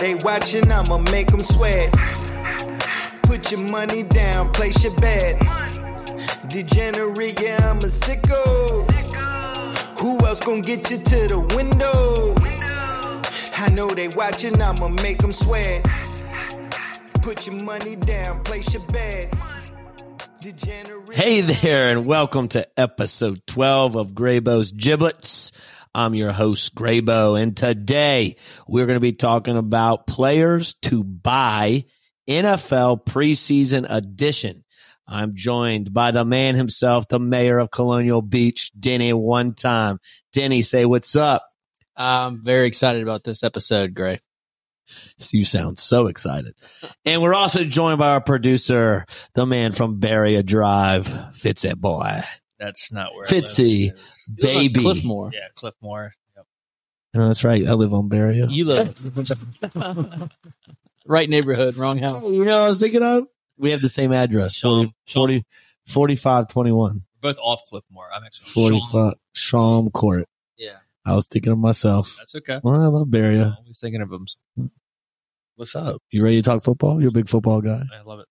they watching, I'ma make them sweat. Put your money down, place your bets. Degenerate, yeah, I'm a sicko. Who else gonna get you to the window? I know they watching, I'ma make them sweat. Put your money down, place your bets. Degenerate. Hey there, and welcome to episode 12 of Graybo's Giblets. I'm your host, Graybo, and today we're going to be talking about players to buy NFL preseason edition. I'm joined by the man himself, the mayor of Colonial Beach, Denny One Time. Denny, say what's up. I'm very excited about this episode, Gray. You sound so excited. And we're also joined by our producer, the man from Barrier Drive, Fitzy boy. That's not where Fitzy, I live. baby. Cliffmore. Yeah, Cliffmore. Yep. No, that's right. I live on Barrio. You live right neighborhood, wrong house. Oh, you know, what I was thinking of. We have the same address. Sham- 40, 4521. We're both off Cliffmore. I'm actually 45 Shawm Court. Yeah, I was thinking of myself. that's okay. Well, I love Barrier. Always thinking of them. What's up? You ready to talk football? You're a big football guy. I love it.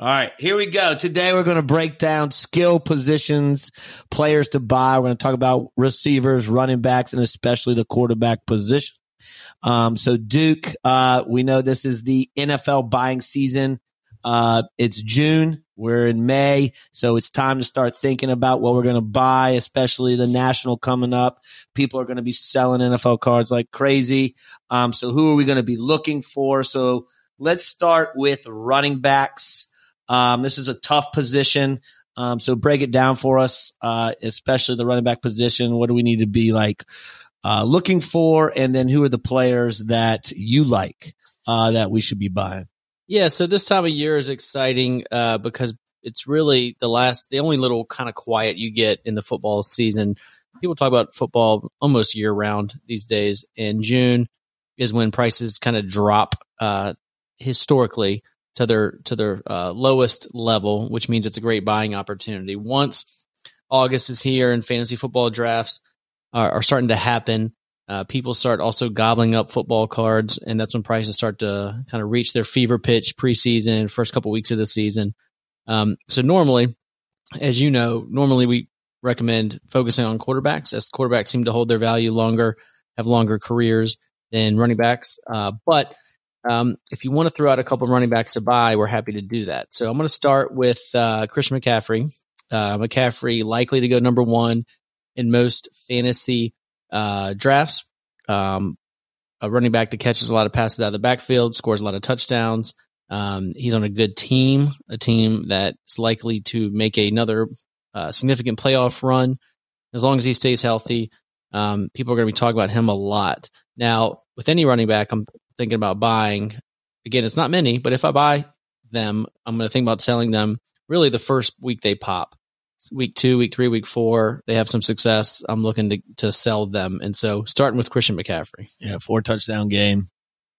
All right, here we go. Today we're going to break down skill positions, players to buy. We're going to talk about receivers, running backs, and especially the quarterback position. Um, so Duke, uh, we know this is the NFL buying season. Uh, it's June. We're in May, so it's time to start thinking about what we're going to buy, especially the national coming up. People are going to be selling NFL cards like crazy. Um, so who are we going to be looking for? So let's start with running backs. Um, this is a tough position. Um, so break it down for us, uh, especially the running back position. What do we need to be like uh, looking for, and then who are the players that you like uh, that we should be buying? Yeah, so this time of year is exciting uh, because it's really the last, the only little kind of quiet you get in the football season. People talk about football almost year round these days, and June is when prices kind of drop uh, historically to their to their uh, lowest level, which means it's a great buying opportunity. Once August is here and fantasy football drafts are, are starting to happen, uh, people start also gobbling up football cards, and that's when prices start to kind of reach their fever pitch preseason, first couple weeks of the season. Um, so normally, as you know, normally we recommend focusing on quarterbacks, as quarterbacks seem to hold their value longer, have longer careers than running backs. Uh, but um, if you want to throw out a couple running backs to buy, we're happy to do that. So I'm going to start with uh, Christian McCaffrey. Uh, McCaffrey likely to go number one in most fantasy uh, drafts. Um, a running back that catches a lot of passes out of the backfield, scores a lot of touchdowns. Um, he's on a good team, a team that's likely to make another uh, significant playoff run. As long as he stays healthy, um, people are going to be talking about him a lot. Now, with any running back, I'm thinking about buying. Again, it's not many, but if I buy them, I'm going to think about selling them really the first week they pop. Week two, week three, week four, they have some success. I'm looking to, to sell them. And so starting with Christian McCaffrey. Yeah, four touchdown game.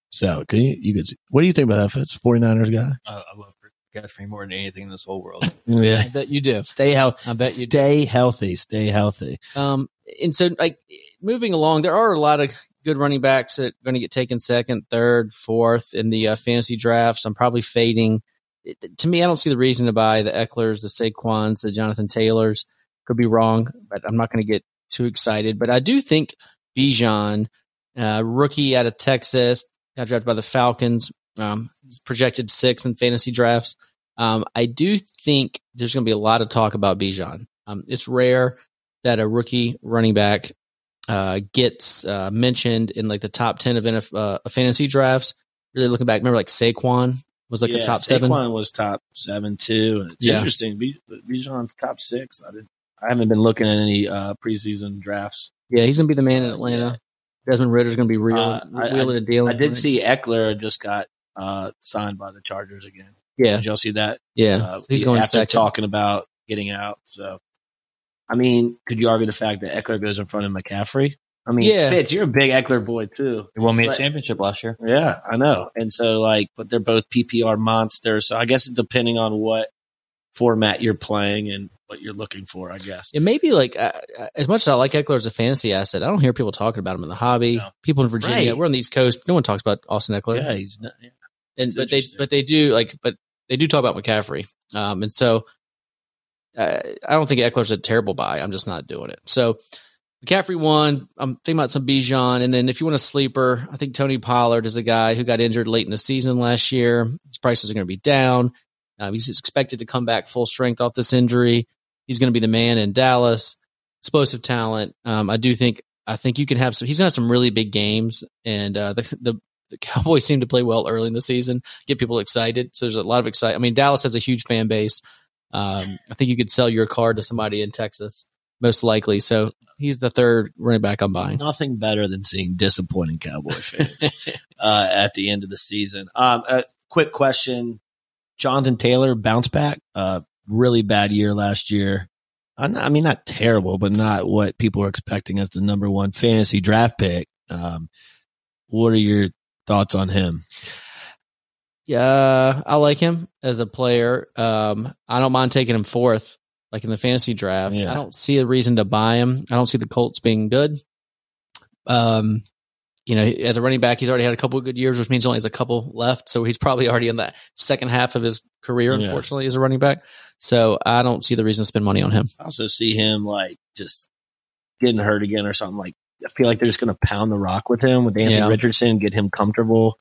So can you you could what do you think about that? It's 49ers guy? Uh, I love McCaffrey more than anything in this whole world. Yeah. I bet you do. Stay healthy. I bet you do. Stay healthy. Stay healthy. Um, and so like moving along, there are a lot of good running backs that are going to get taken second, third, fourth in the uh, fantasy drafts. I'm probably fading. It, to me, I don't see the reason to buy the Ekelers, the Saquons, the Jonathan Taylors. Could be wrong, but I'm not going to get too excited. But I do think Bijan, uh, rookie out of Texas, got drafted by the Falcons. Um, projected sixth in fantasy drafts. Um, I do think there's going to be a lot of talk about Bijan. Um, it's rare that a rookie running back uh, gets uh, mentioned in like the top 10 of NF, uh, fantasy drafts. Really looking back, remember like Saquon was like yeah, a top seven. Saquon was top seven too. It's Yeah. interesting. B- Bijan's top six. I didn't. I haven't been looking at any uh, preseason drafts. Yeah, he's going to be the man in Atlanta. Desmond Ridder's going to be real, Uh, I- wheeling and dealing. I did see Ekeler just got uh, signed by the Chargers again. Yeah, Did y'all see that? yeah. Uh, he's going after second. talking about getting out. So, I mean, could you argue the fact that Ekeler goes in front of McCaffrey? I mean, Yeah. Fitz, you're a big Ekeler boy too. He won me a championship last year. Yeah, I know. And so, like, but they're both PPR monsters. So I guess depending on what format you're playing and what you're looking for, I guess. It may be like uh, uh, as much as I like Ekeler as a fantasy asset, I don't hear people talking about him in the hobby. No. People in Virginia, Right. we're on the East Coast. No one talks about Austin Ekeler. Yeah, he's not. Yeah. and It's but they but they do like but they do talk about McCaffrey, um, and so I don't think Ekeler's a terrible buy. I'm just not doing it. So McCaffrey one. I'm thinking about some Bijan, and then if you want a sleeper, I think Tony Pollard is a guy who got injured late in the season last year. His prices are going to be down. Um, he's expected to come back full strength off this injury. He's going to be the man in Dallas. Explosive talent. Um, I do think. I think you can have some. He's going to have some really big games, and uh, the the the Cowboys seem to play well early in the season, get people excited. So there's a lot of excitement. I mean, Dallas has a huge fan base. Um, I think you could sell your car to somebody in Texas, most likely. So he's the third running back I'm buying. Nothing better than seeing disappointing Cowboy fans uh, at the end of the season. Um, a quick question: Jonathan Taylor bounce back? Uh, really bad year last year. I I mean, not terrible, but not what people were expecting as the number one fantasy draft pick. Um, what are your thoughts on him? Yeah, I like him as a player. Um, I don't mind taking him fourth, like in the fantasy draft. Yeah. I don't see a reason to buy him. I don't see the Colts being good. Um, you know, as a running back, he's already had a couple of good years, which means only has a couple left. So he's probably already in the second half of his career, Yeah. unfortunately, as a running back. So I don't see the reason to spend money on him. I also see him like just getting hurt again or something. Like I feel like they're just going to pound the rock with him with Anthony Yeah. Richardson, get him comfortable.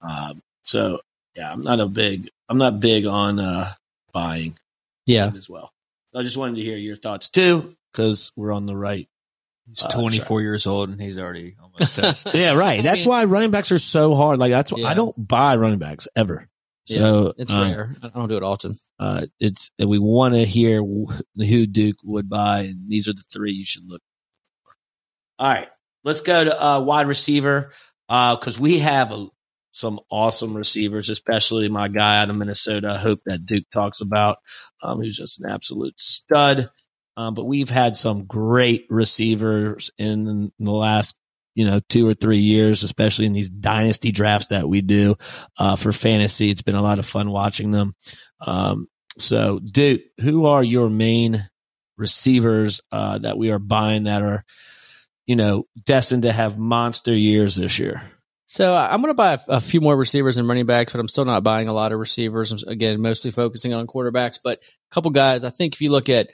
Um, so yeah, I'm not a big, I'm not big on uh, buying Yeah. as well. So I just wanted to hear your thoughts too, because we're on the right. He's Uh, 24 years old and he's already almost toast. Yeah, right. That's mean- why running backs are so hard. Like that's why Yeah. I don't buy running backs ever. So It's uh, rare. I don't do it often. uh, it's and we want to hear who Duke would buy, and these are the three you should look for. All right, let's go to uh, wide receiver Uh because we have a, some awesome receivers, especially my guy out of Minnesota. I hope that Duke talks about, um, who's just an absolute stud. Um, but we've had some great receivers in the last you know two or three years, especially in these dynasty drafts that we do uh, for fantasy. It's been a lot of fun watching them. Um, so, Duke, who are your main receivers uh, that we are buying that are, you know, destined to have monster years this year? So I'm going to buy a, a few more receivers and running backs, but I'm still not buying a lot of receivers. I'm, again, mostly focusing on quarterbacks, but a couple guys. I think if you look at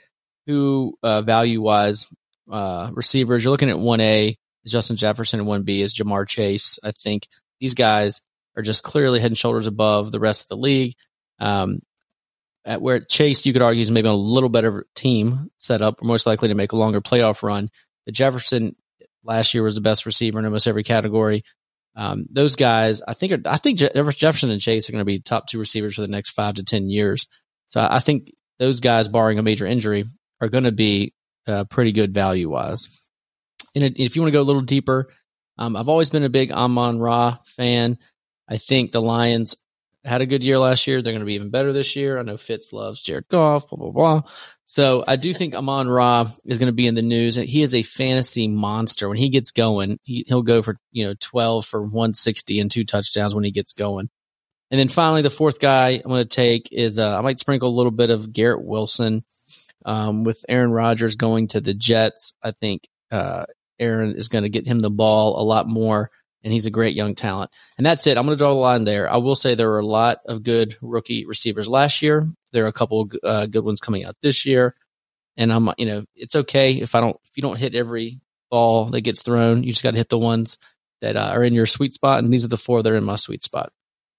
who uh, value wise uh, receivers, you're looking at one A is Justin Jefferson and one B is Ja'Marr Chase. I think these guys are just clearly head and shoulders above the rest of the league. Um, at where Chase, you could argue, is maybe a little better team set up, most likely to make a longer playoff run. But Jefferson last year was the best receiver in almost every category. Um, those guys, I think, are, I think Je- Jefferson and Chase are going to be top two receivers for the next five to ten years. So I think those guys, barring a major injury, are going to be uh, pretty good value wise. And if you want to go a little deeper, um, I've always been a big Amon Ra fan. I think the Lions had a good year last year. They're going to be even better this year. I know Fitz loves Jared Goff, blah, blah, blah. So I do think Amon Ra is going to be in the news. He is a fantasy monster. When he gets going, he, he'll go for, you know, 12 for 160 and two touchdowns when he gets going. And then finally, the fourth guy I'm going to take is uh, I might sprinkle a little bit of Garrett Wilson um, with Aaron Rodgers going to the Jets. I think uh, Aaron is going to get him the ball a lot more, and he's a great young talent. And that's it. I'm going to draw the line there. I will say there were a lot of good rookie receivers last year. There are a couple uh, good ones coming out this year, and I'm you know it's okay if I don't if you don't hit every ball that gets thrown. You just got to hit the ones that uh, are in your sweet spot, and these are the four that are in my sweet spot.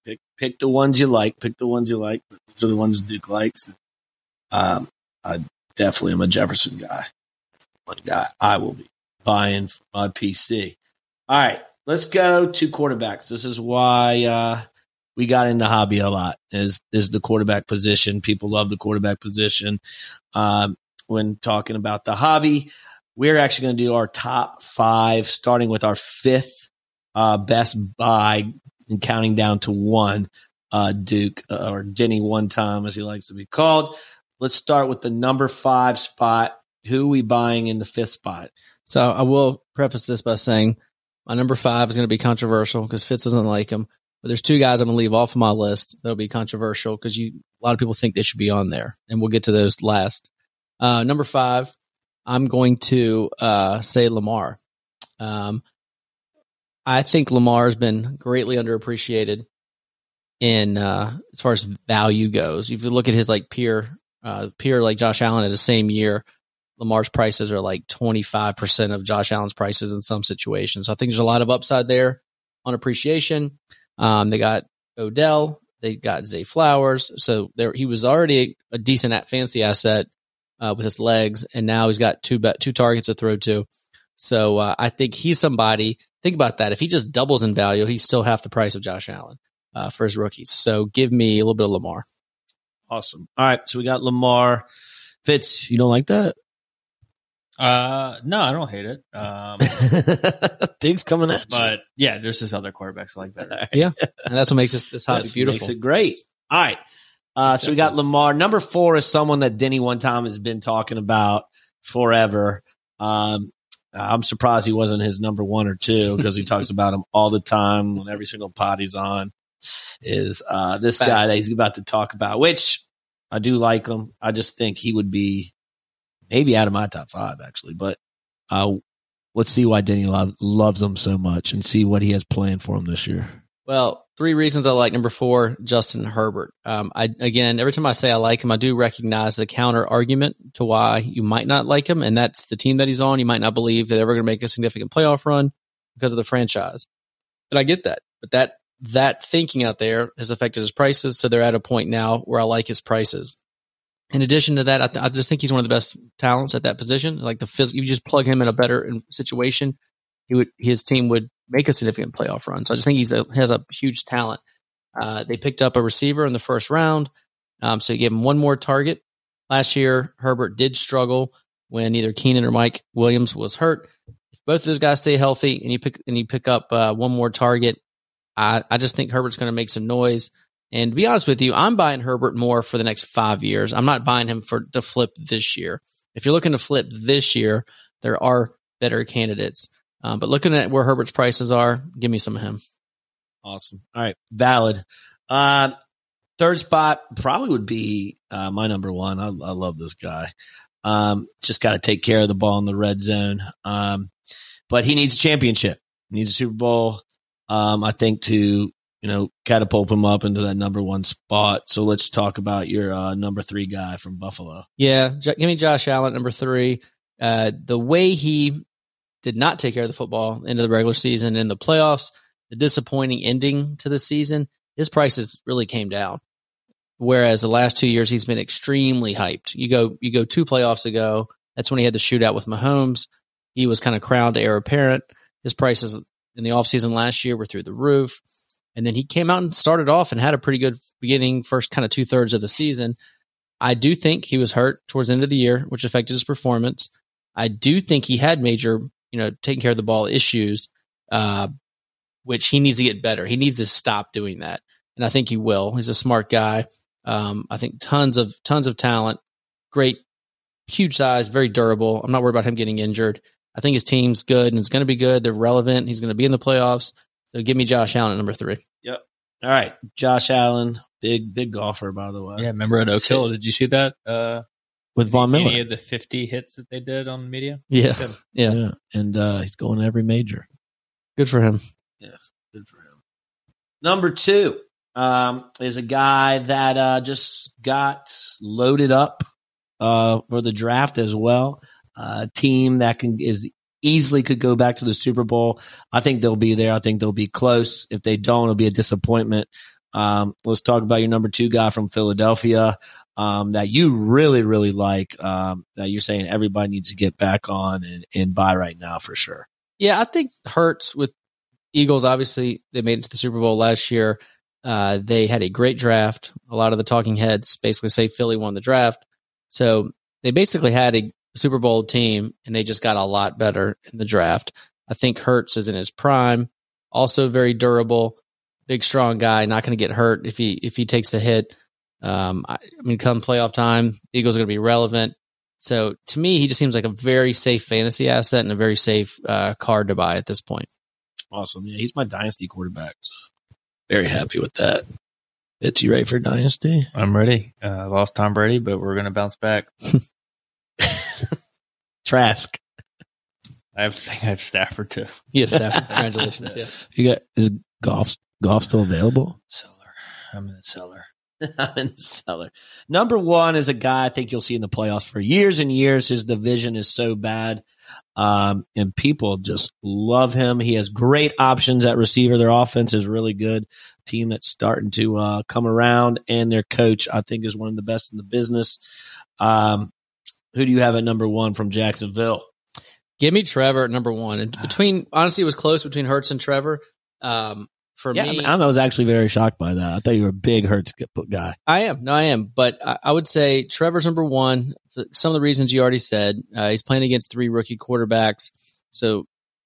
Pick pick the ones you like. Pick the ones you like. Those are the ones Duke likes. Um, I definitely am a Jefferson guy. One guy I will be buying for my PC. All right, let's go to quarterbacks. This is why uh, we got into hobby a lot. Is is the quarterback position? People love the quarterback position. Um, when talking about the hobby, we're actually going to do our top five, starting with our fifth uh, best buy and counting down to one. Uh, Duke uh, or Denny one time, as he likes to be called. Let's start with the number five spot. Who are we buying in the fifth spot? So I will preface this by saying my number five is going to be controversial because Fitz doesn't like him. But there's two guys I'm going to leave off of my list that'll be controversial because you a lot of people think they should be on there, and we'll get to those last. Uh, number five, I'm going to uh, say Lamar. Um, I think Lamar has been greatly underappreciated in uh, as far as value goes. If you look at his like peer uh, peer like Josh Allen in the same year, Lamar's prices are like 25% of Josh Allen's prices in some situations. So I think there's a lot of upside there on appreciation. Um, they got Odell, they got Zay Flowers. So there, he was already a, decent at fancy asset uh, with his legs, and now he's got two two targets to throw to. So uh, I think he's somebody. Think about that. If he just doubles in value, he's still half the price of Josh Allen uh, for his rookies. So give me a little bit of Lamar. Awesome. All right, so we got Lamar. Fitz, you don't like that? Uh, no, I don't hate it. Um, Diggs coming at you. but yeah, there's just other quarterbacks I like better. Yeah, and that's what makes this this hobby That's what beautiful. Makes it great. All right. Uh, so we got Lamar. Number four is someone that Denny one time has been talking about forever. Um, I'm surprised he wasn't his number one or two because he talks about him all the time on every single pod he's on. Is uh, this guy Facts. that he's about to talk about? Which I do like him. I just think he would be maybe out of my top five actually. But uh, let's see why Denny lo- loves him so much and see what he has planned for him this year. Well, three reasons I like number four, Justin Herbert. Um, I again, every time I say I like him, I do recognize the counter argument to why you might not like him, and that's the team that he's on. You might not believe that they're ever going to make a significant playoff run because of the franchise, and I get that. But that that thinking out there has affected his prices, so they're at a point now where I like his prices. In addition to that, I, th- I just think he's one of the best talents at that position. Like the physical, you just plug him in a better situation, he would his team would make a significant playoff run. So I just think he's a, has a huge talent. Uh, they picked up a receiver in the first round, um, so you gave him one more target. Last year, Herbert did struggle when either Keenan or Mike Williams was hurt. If both of those guys stay healthy and you pick and you pick up uh, one more target, I, I just think Herbert's going to make some noise. And to be honest with you, I'm buying Herbert more for the next five years. I'm not buying him for to flip this year. If you're looking to flip this year, there are better candidates. Um, but looking at where Herbert's prices are, give me some of him. Awesome. All right. Valid. Uh, third spot probably would be uh, my number one. I, I love this guy. Um, just got to take care of the ball in the red zone. Um, but he needs a championship. He needs a Super Bowl. Um, I think to you know catapult him up into that number one spot. So let's talk about your uh, number three guy from Buffalo. Yeah, give me Josh Allen number three. Uh, the way he did not take care of the football into the regular season in the playoffs, the disappointing ending to the season, his prices really came down. Whereas the last two years he's been extremely hyped. You go you go two playoffs ago, that's when he had the shootout with Mahomes. He was kind of crowned heir apparent. His prices in the offseason last year were through the roof. And then he came out and started off and had a pretty good beginning, first kind of two thirds of the season. I do think he was hurt towards the end of the year, which affected his performance. I do think he had major, you know, taking care of the ball issues, uh, which he needs to get better. He needs to stop doing that, and I think he will. He's a smart guy. Um, I think tons of tons of talent, great, huge size, very durable. I'm not worried about him getting injured. I think his team's good and it's going to be good. They're relevant. He's going to be in the playoffs. So give me Josh Allen at number three. Yep. All right, Josh Allen, big big golfer by the way. Yeah, remember at Oak Hill? Did you see that? Uh, with Von Miller. any of the 50 hits that they did on media? Yeah, Good. yeah, and uh, he's going to every major. good for him. Yes, good for him. Number two um, is a guy that uh, just got loaded up uh, for the draft as well. A team that can is easily could go back to the Super Bowl. I think they'll be there. I think they'll be close. If they don't, it'll be a disappointment. Um, let's talk about your number two guy from Philadelphia um, that you really, really like. Um, that you're saying everybody needs to get back on and, and buy right now for sure. Yeah, I think Hurts with Eagles. Obviously, they made it to the Super Bowl last year. Uh, they had a great draft. A lot of the talking heads basically say Philly won the draft. So they basically had a Super Bowl team, and they just got a lot better in the draft. I think Hurts is in his prime. Also, very durable, big, strong guy. Not going to get hurt if he if he takes a hit. Um, I, I mean, come playoff time, Eagles are going to be relevant. So to me, he just seems like a very safe fantasy asset and a very safe uh, card to buy at this point. Awesome. Yeah, he's my dynasty quarterback. So very happy with that. It's you ready for dynasty? I'm ready. Uh, lost Tom Brady, but we're going to bounce back. Trask. I have, I think I have Stafford too. Yes, Stafford. Congratulations. Yeah. You got is golf golf still available? Cellar. I'm in the cellar. I'm in the cellar. Number one is a guy I think you'll see in the playoffs for years and years. His division is so bad. Um, and people just love him. He has great options at receiver. Their offense is really good. Team that's starting to uh, come around, and their coach I think is one of the best in the business. Um, who do you have at number one from Jacksonville? Give me Trevor at number one. And between honestly, it was close between Hurts and Trevor. Um, for Yeah, me, I, I was actually very shocked by that. I thought you were a big Hurts guy. I am. No, I am. But I, I would say Trevor's number one. Some of the reasons you already said. Uh, he's playing against three rookie quarterbacks. So,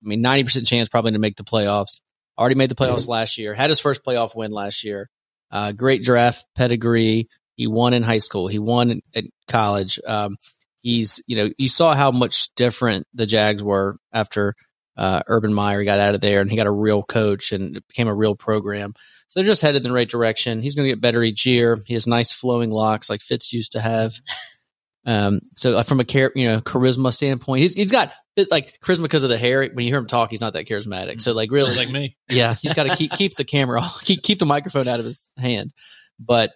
I mean, 90% chance probably to make the playoffs. Already made the playoffs last year. Had his first playoff win last year. Uh, great draft pedigree. He won in high school. He won in, in college. Um, he's, you know, you saw how much different the Jags were after uh, Urban Meyer got out of there and he got a real coach and it became a real program. So they're just headed in the right direction. He's going to get better each year. He has nice flowing locks like Fitz used to have. Um, so uh, from a char- you know charisma standpoint, he's he's got it's like charisma because of the hair. When you hear him talk, he's not that charismatic. So like really, Just like me. yeah, he's got to keep keep the camera, keep keep the microphone out of his hand. But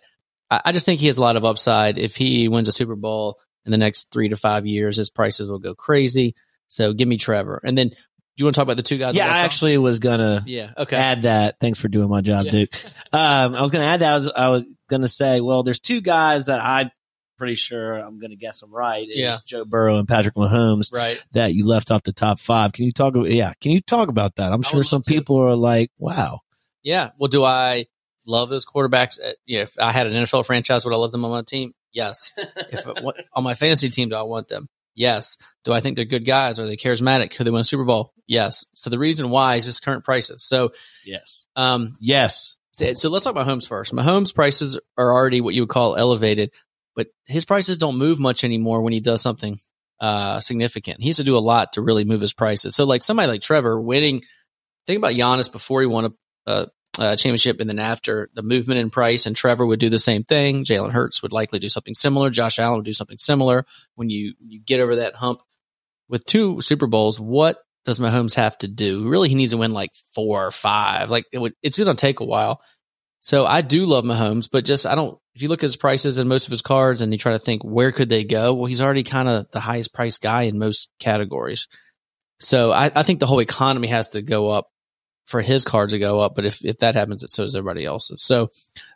I, I just think he has a lot of upside. If he wins a Super Bowl in the next three to five years, his prices will go crazy. So give me Trevor. And then do you want to talk about the two guys? Yeah, I actually was gonna Yeah. Okay. add that. Thanks for doing my job, Yeah. Duke. Um, I was going to add that. I was, I was going to say, well, there's two guys that I'm pretty sure I'm going to guess them right. Is Yeah. Joe Burrow and Patrick Mahomes right. that you left off the top five. Can you talk? Yeah, can you talk about that? I'm I sure some love to. people are like, wow. Yeah. Well, do I love those quarterbacks? Uh, You know, if I had an NFL franchise, would I love them on my team? Yes. if what, on my fantasy team, do I want them? Yes. Do I think they're good guys? Are they charismatic? Could they win a Super Bowl? Yes. So the reason why is just current prices. So, Yes. um, Yes. so, so let's talk about Mahomes first. Mahomes prices are already what you would call elevated, but his prices don't move much anymore when he does something uh, significant. He has to do a lot to really move his prices. So like somebody like Trevor winning, think about Giannis before he won a, a, a championship and then after the movement in price and Trevor would do the same thing. Jalen Hurts would likely do something similar. Josh Allen would do something similar. When you, you get over that hump with two Super Bowls, what does Mahomes have to do? Really, he needs to win like four or five. Like it would, it's going to take a while. So I do love Mahomes, but just I don't. If you look at his prices and most of his cards, and you try to think where could they go, well, he's already kind of the highest priced guy in most categories. So I, I think the whole economy has to go up for his cards to go up. But if if that happens, it so does everybody else's. So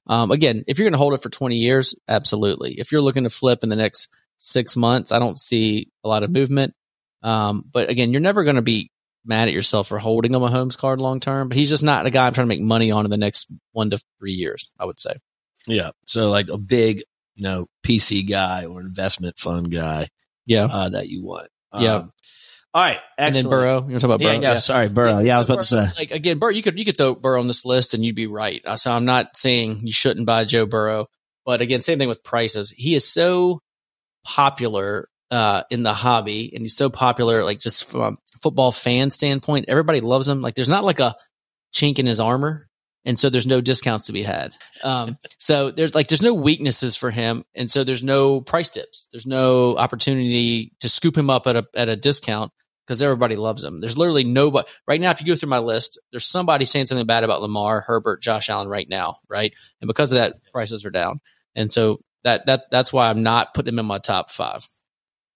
um, again, if you're going to hold it for 20 years, absolutely. If you're looking to flip in the next six months, I don't see a lot of movement. Um, but again, you're never going to be mad at yourself for holding a Mahomes card long term. But he's just not a guy I'm trying to make money on in the next one to three years. I would say. Yeah. So like a big, you know, PC guy or investment fund guy Yeah. uh, that you want. Yeah. All right. And then Burrow. You want to talk about Yeah, Burrow? yeah, Sorry, Burrow. Yeah, I was So about to say. Like again, Burrow. You could you could throw Burrow on this list and you'd be right. Uh, So I'm not saying you shouldn't buy Joe Burrow, but again, same thing with prices. He is so popular uh, in the hobby, and he's so popular, like just from a football fan standpoint. Everybody loves him. Like there's not like a chink in his armor. And so there's no discounts to be had. Um, so there's like there's no weaknesses for him, and so there's no price tips. There's no opportunity to scoop him up at a at a discount because everybody loves him. There's literally nobody right now. If you go through my list, there's somebody saying something bad about Lamar, Herbert, Josh Allen right now, right? And because of that, prices are down. And so that that that's why I'm not putting him in my top five.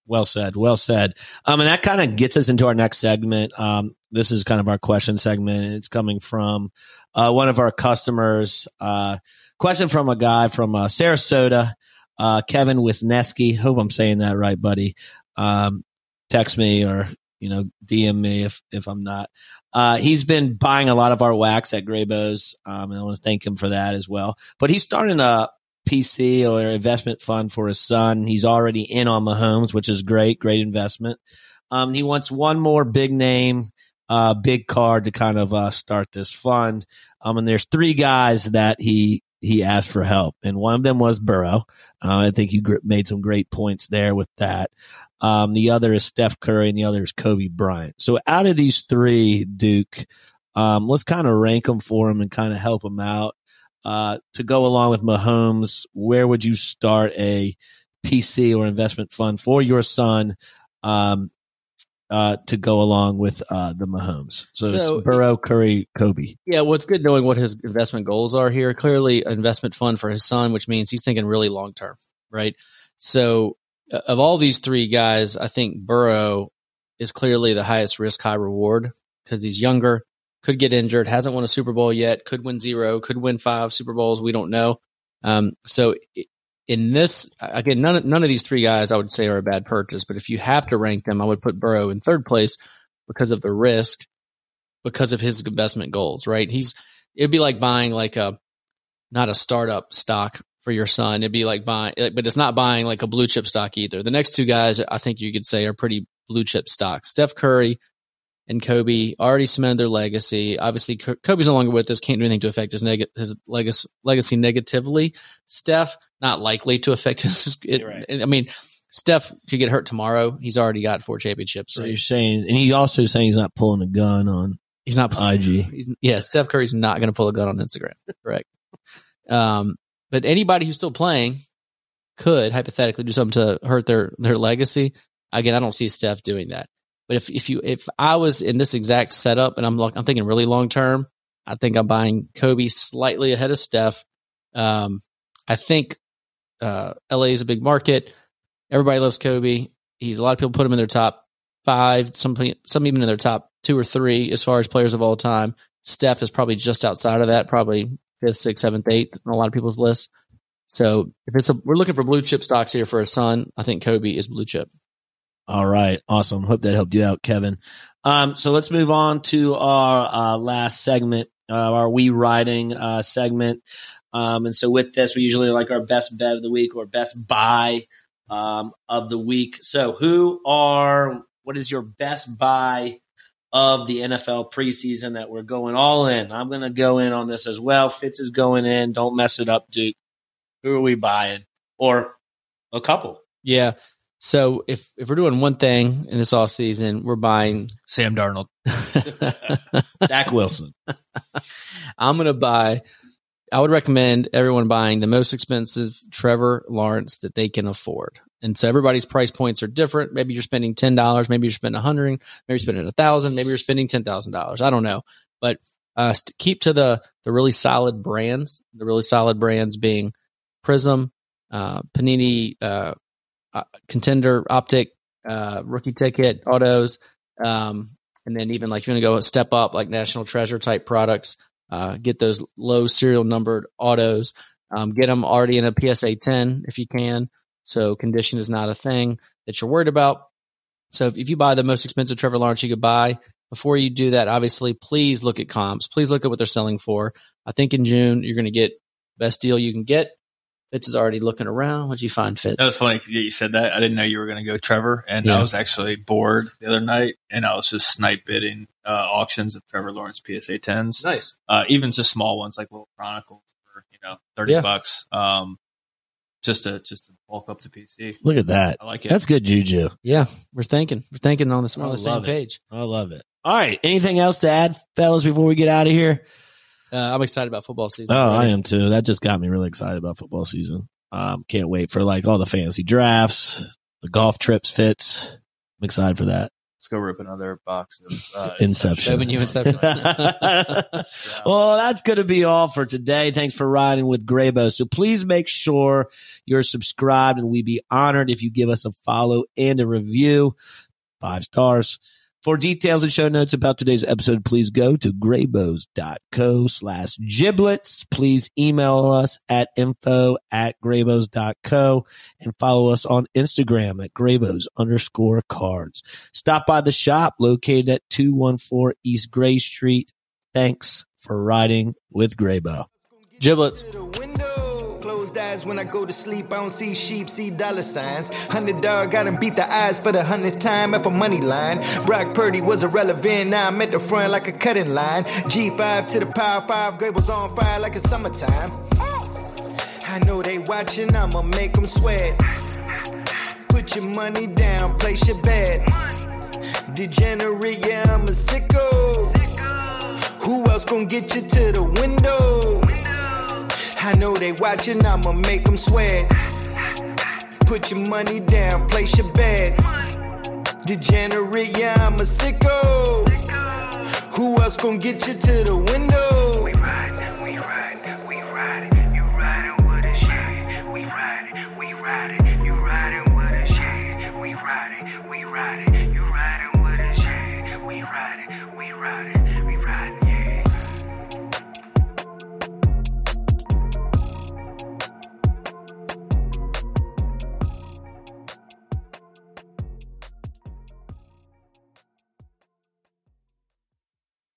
Well said. Well said. Um, and that kind of gets us into our next segment. Um, this is kind of our question segment. It's coming from uh, one of our customers. Uh, question from a guy from uh, Sarasota, uh, Kevin Wisneski. Hope I'm saying that right, buddy. Um, text me or you know DM me if if I'm not. Uh, he's been buying a lot of our wax at Graybo's, um, and I want to thank him for that as well. But he's starting a PC or investment fund for his son. He's already in on Mahomes, which is great, great investment. Um, he wants one more big name, uh, big card to kind of uh, start this fund. Um, and there's three guys that he he asked for help, and one of them was Burrow. Uh, I think you gr- made some great points there with that. Um, the other is Steph Curry, and the other is Kobe Bryant. So out of these three, Duke, um, let's kind of rank them for him and kind of help him out. Uh, to go along with Mahomes, where would you start a PC or investment fund for your son? Um, uh, to go along with uh, the Mahomes. So, So- it's Burrow, Curry, Kobe. Yeah, well, it's good knowing what his investment goals are here. Clearly, investment fund for his son, which means he's thinking really long term, right? So, uh, of all these three guys, I think Burrow is clearly the highest risk, high reward because he's younger, could get injured, hasn't won a Super Bowl yet, could win zero, could win five Super Bowls. We don't know. Um, so, in this, again, none of, none of these three guys I would say are a bad purchase, but if you have to rank them, I would put Burrow in third place because of the risk because of his investment goals, right? He's it'd be like buying like a not a startup stock for your son. It'd be like buying, but it's not buying like a blue chip stock either. The next two guys, I think you could say, are pretty blue chip stocks. Steph Curry and Kobe already cemented their legacy. Obviously, Kobe's no longer with us, can't do anything to affect his neg- his legacy legacy negatively. Steph not likely to affect his. It, right. I mean, Steph could get hurt tomorrow. He's already got four championships. So right? you're saying, and he's also saying he's not pulling a gun on He's not IG. He's, yeah, Steph Curry's not going to pull a gun on Instagram. Correct. Um, but anybody who's still playing could hypothetically do something to hurt their their legacy. Again, I don't see Steph doing that. But if if you if I was in this exact setup and I'm like I'm thinking really long term, I think I'm buying Kobe slightly ahead of Steph. Um, I think uh, LA is a big market. Everybody loves Kobe. He's a lot of people put him in their top five, some some even in their top two or three as far as players of all time. Steph is probably just outside of that, probably fifth, sixth, seventh, eighth on a lot of people's lists. So if it's a, we're looking for blue chip stocks here for a son, I think Kobe is blue chip. All right. Awesome. Hope that helped you out, Kevin. Um, so let's move on to our uh, last segment, uh, our We Riding uh, segment. Um, and so with this, we usually like our best bet of the week or best buy um, of the week. So who are, what is your best buy of the NFL preseason that we're going all in? I'm going to go in on this as well. Fitz is going in. Don't mess it up, Duke. Who are we buying? Or a couple. Yeah. So if if we're doing one thing in this off season, we're buying Sam Darnold. Zach Wilson. I'm going to buy. I would recommend everyone buying the most expensive Trevor Lawrence that they can afford. And so everybody's price points are different. Maybe you're spending ten dollars. Maybe you're spending a hundred. Maybe you're spending a thousand. Maybe you're spending ten thousand dollars. I don't know, but uh, st- keep to the the really solid brands. The really solid brands being Prizm, uh, Panini, uh, uh, Contender, Optic, uh, Rookie Ticket, Autos, um, and then even like you're going to go step up, like National Treasure type products. Uh, get those low serial numbered autos. Um, get them already in a PSA 10 if you can. So condition is not a thing that you're worried about. So if, if you buy the most expensive Trevor Lawrence you could buy, before you do that, obviously, please look at comps. Please look at what they're selling for. I think in June you're going to get best deal you can get. Fitz is already looking around. What'd you find, Fitz? That was funny that you said that. I didn't know you were going to go Trevor, and Yeah. I was actually bored the other night, and I was just snipe bidding uh, auctions of Trevor Lawrence PSA tens, nice. uh, even just small ones like little Chronicles for you know thirty Yeah. bucks, um, just to just to bulk up the PC. Look at that. I like it. That's good juju. Yeah, we're thinking. We're thinking on this I on the same it. page. I love it. All right. Anything else to add, fellas, before we get out of here? Uh, I'm excited about football season. Oh, I am too. That just got me really excited about football season. Um, can't wait for like all the fantasy drafts, the golf trips, fits. I'm excited for that. Let's go rip another box of uh, Inception. Showing you Inception. well, that's going to be all for today. Thanks for riding with Graybo. So please make sure you're subscribed and we'd be honored if you give us a follow and a review. Five stars. For details and show notes about today's episode, please go to graybos.co slash giblets. Please email us at info at graybos.co and follow us on Instagram at graybos underscore cards. Stop by the shop located at 214 East Gray Street. Thanks for riding with Graybo. Giblets. Eyes when I go to sleep. I don't see sheep, see dollar signs. Hundred dog got him beat the eyes for the hundredth time at a money line. Brock Purdy was irrelevant. Now I'm at the front like a cutting line. G5 to the power five. Grade was on fire like it's summertime. I know they watching. I'ma make them sweat. Put your money down, place your bets. Degenerate, yeah, I'm a sicko. Who else gonna get you to the window? I know they watching, I'ma make them sweat. Put your money down, place your bets. Degenerate, yeah, I'm a sicko. Who else gonna get you to the window?